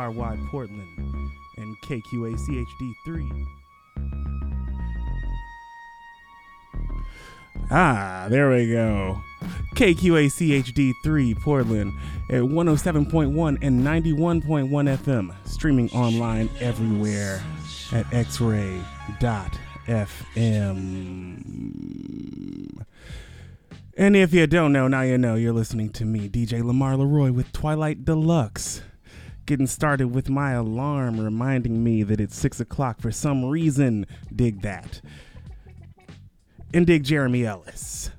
KXRY Portland and KQACHD3. Ah, there we go. KQACHD3 Portland at 107.1 and 91.1 FM, streaming online everywhere at xray.fm. And if you don't know, now you know you're listening to me, DJ Lamar Leroy with Twilight Deluxe getting started with my alarm reminding me that it's six o'clock for some reason. Dig that. And dig Jeremy Ellis.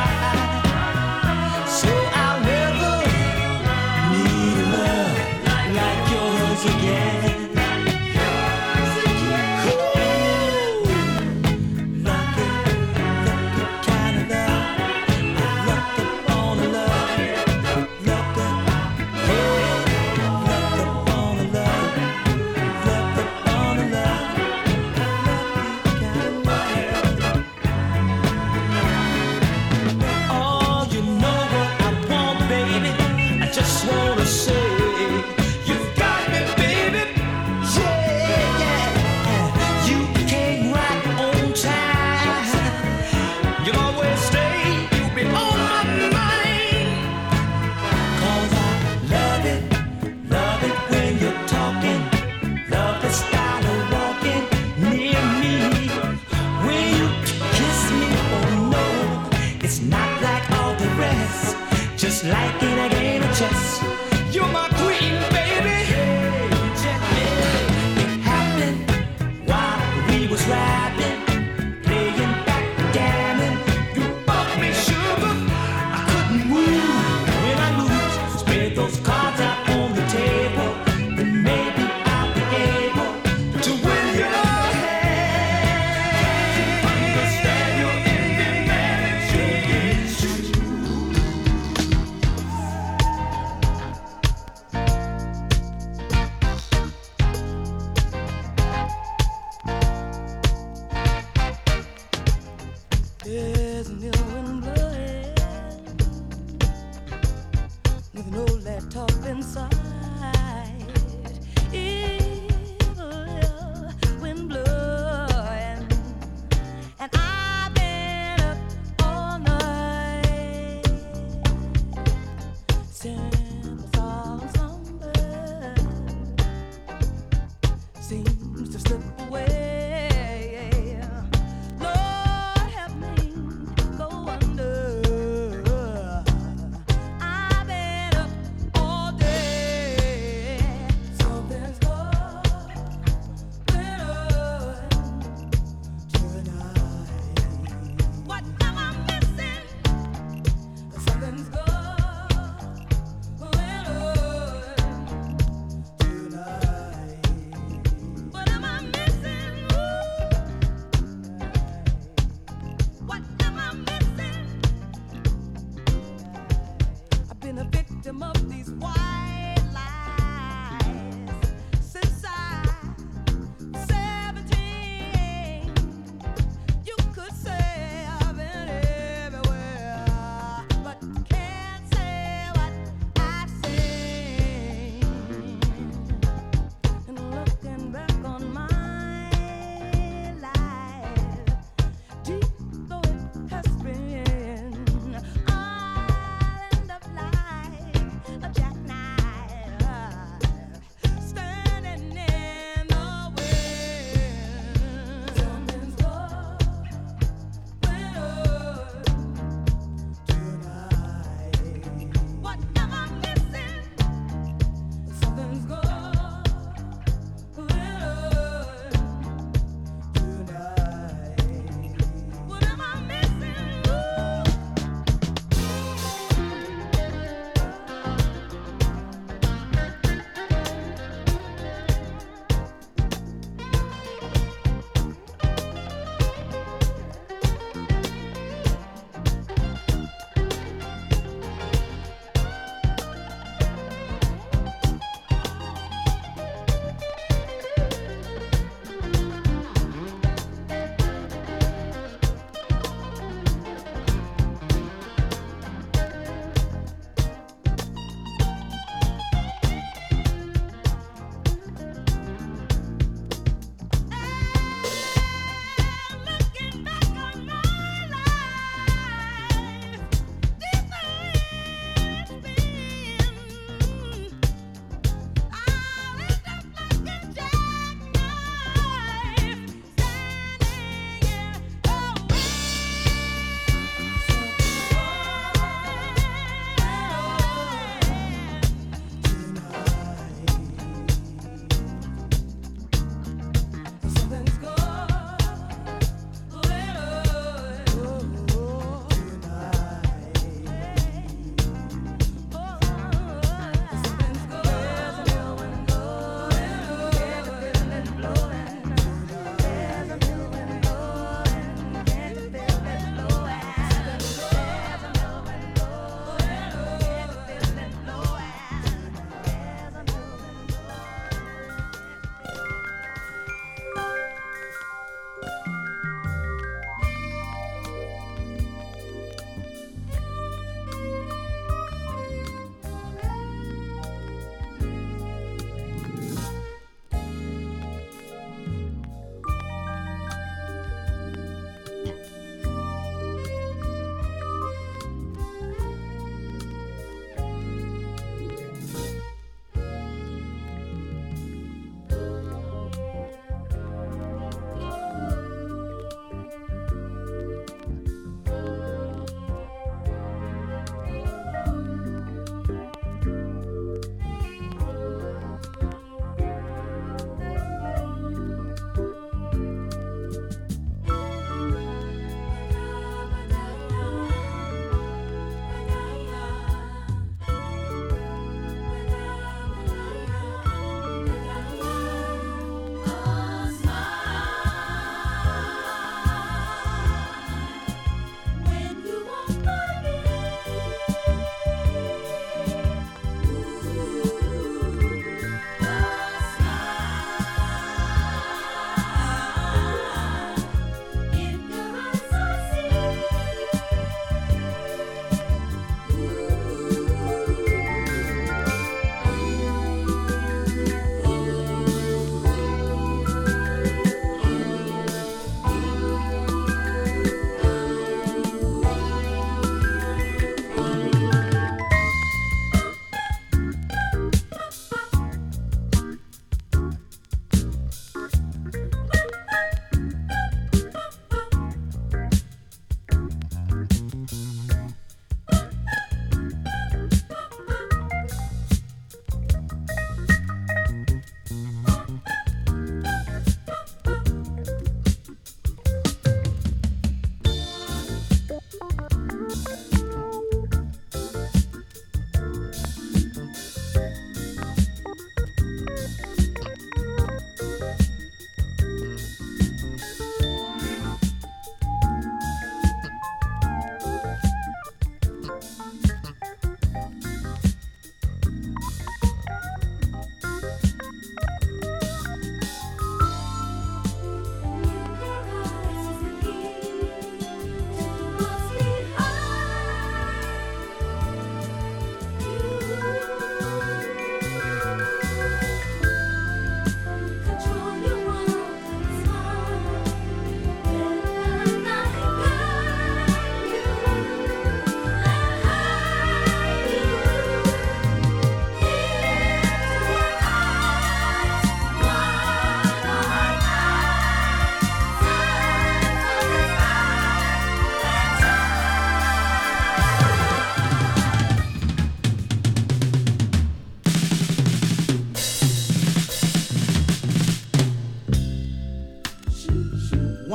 Loving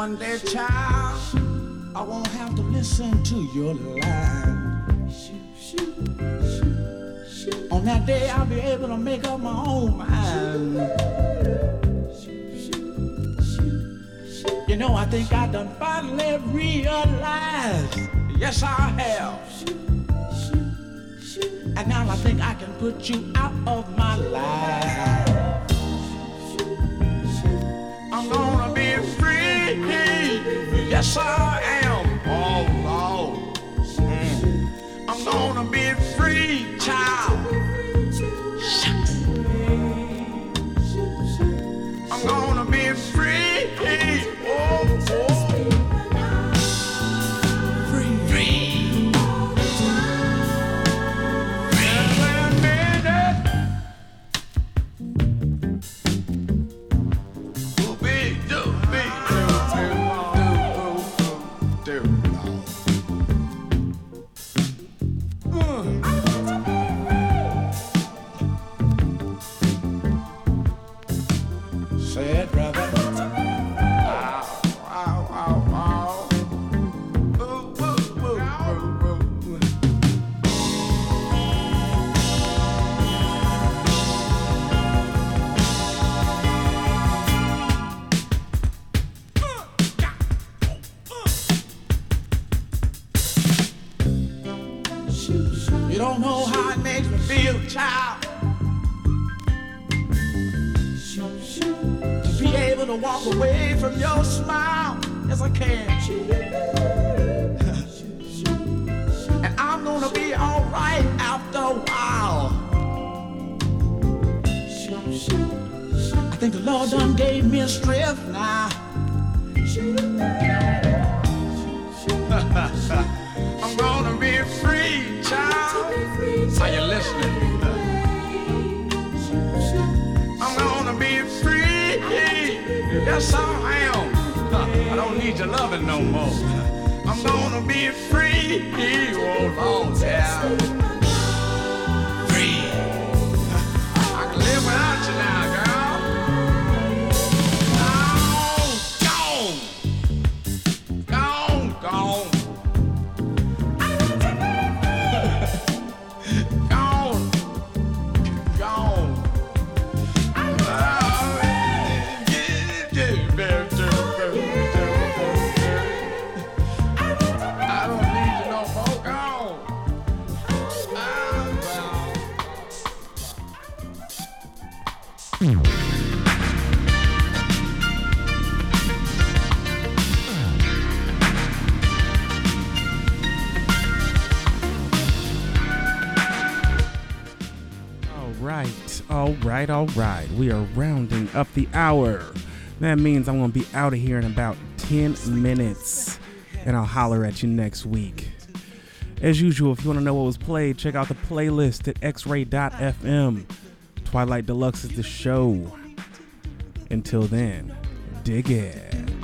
one day, child, I won't have to listen to your lies. On that day, I'll be able to make up my own mind. You know, I think I done finally realized. Yes, I have. And now I think I can put you out of right, all right. We are rounding up the hour. That means I'm going to be out of here in about 10 minutes, and I'll holler at you next week. As usual, if you want to know what was played, check out the playlist at xray.fm. Twilight Deluxe is the show. Until then, dig it.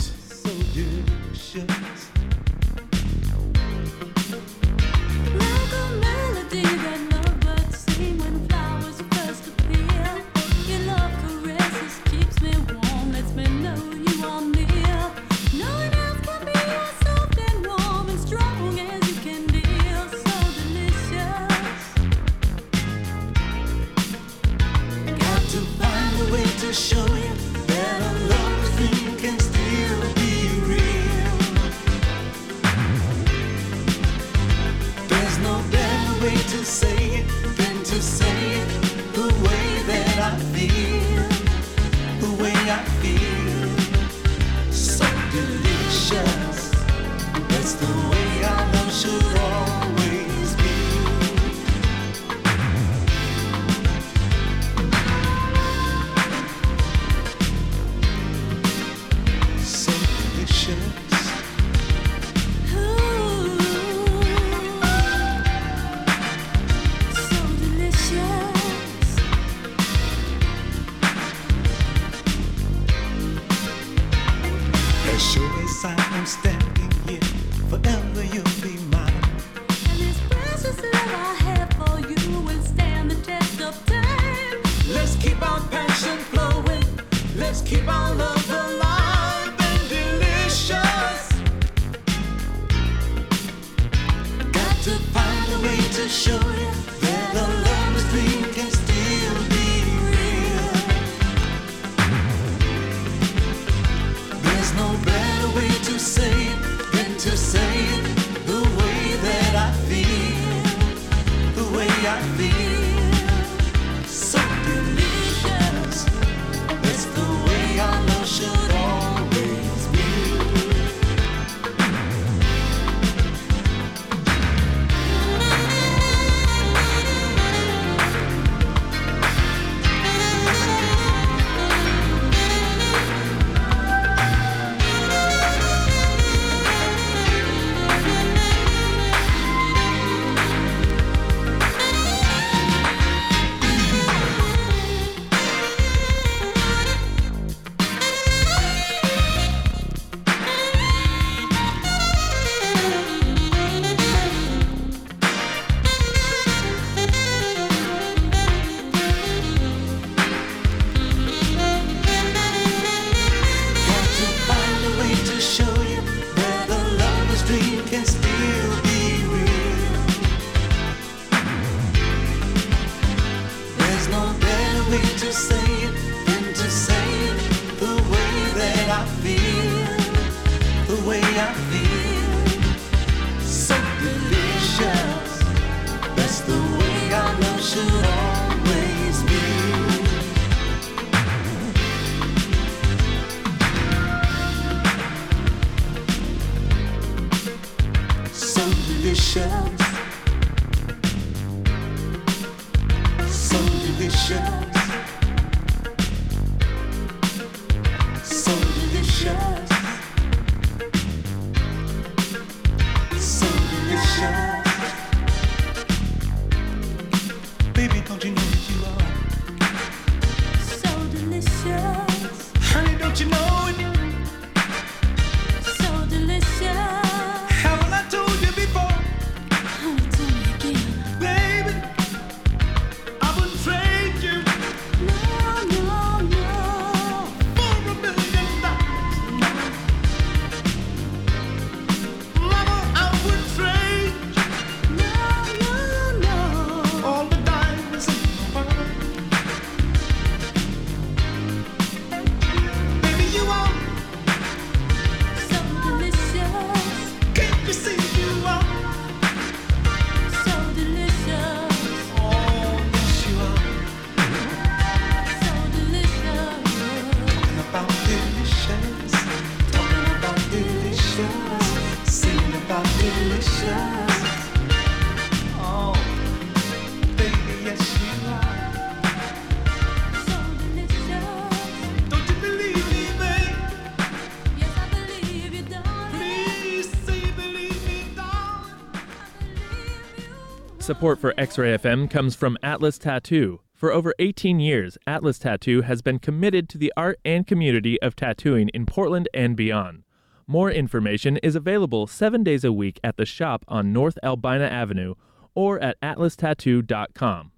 Support for X Ray FM comes from Atlas Tattoo. For over 18 years, Atlas Tattoo has been committed to the art and community of tattooing in Portland and beyond. More information is available seven days a week at the shop on North Albina Avenue or at atlastattoo.com.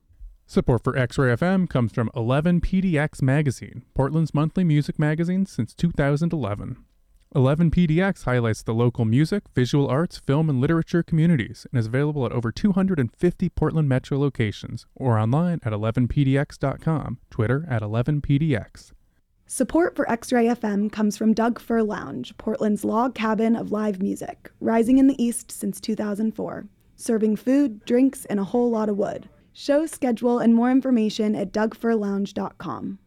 Support for X Ray FM comes from 11PDX Magazine, Portland's monthly music magazine since 2011. 11PDX highlights the local music, visual arts, film, and literature communities and is available at over 250 Portland metro locations or online at 11pdx.com, Twitter at 11pdx. Support for X Ray FM comes from Doug Fir Lounge, Portland's log cabin of live music, rising in the East since 2004, serving food, drinks, and a whole lot of wood. Show schedule and more information at dougfirlounge.com.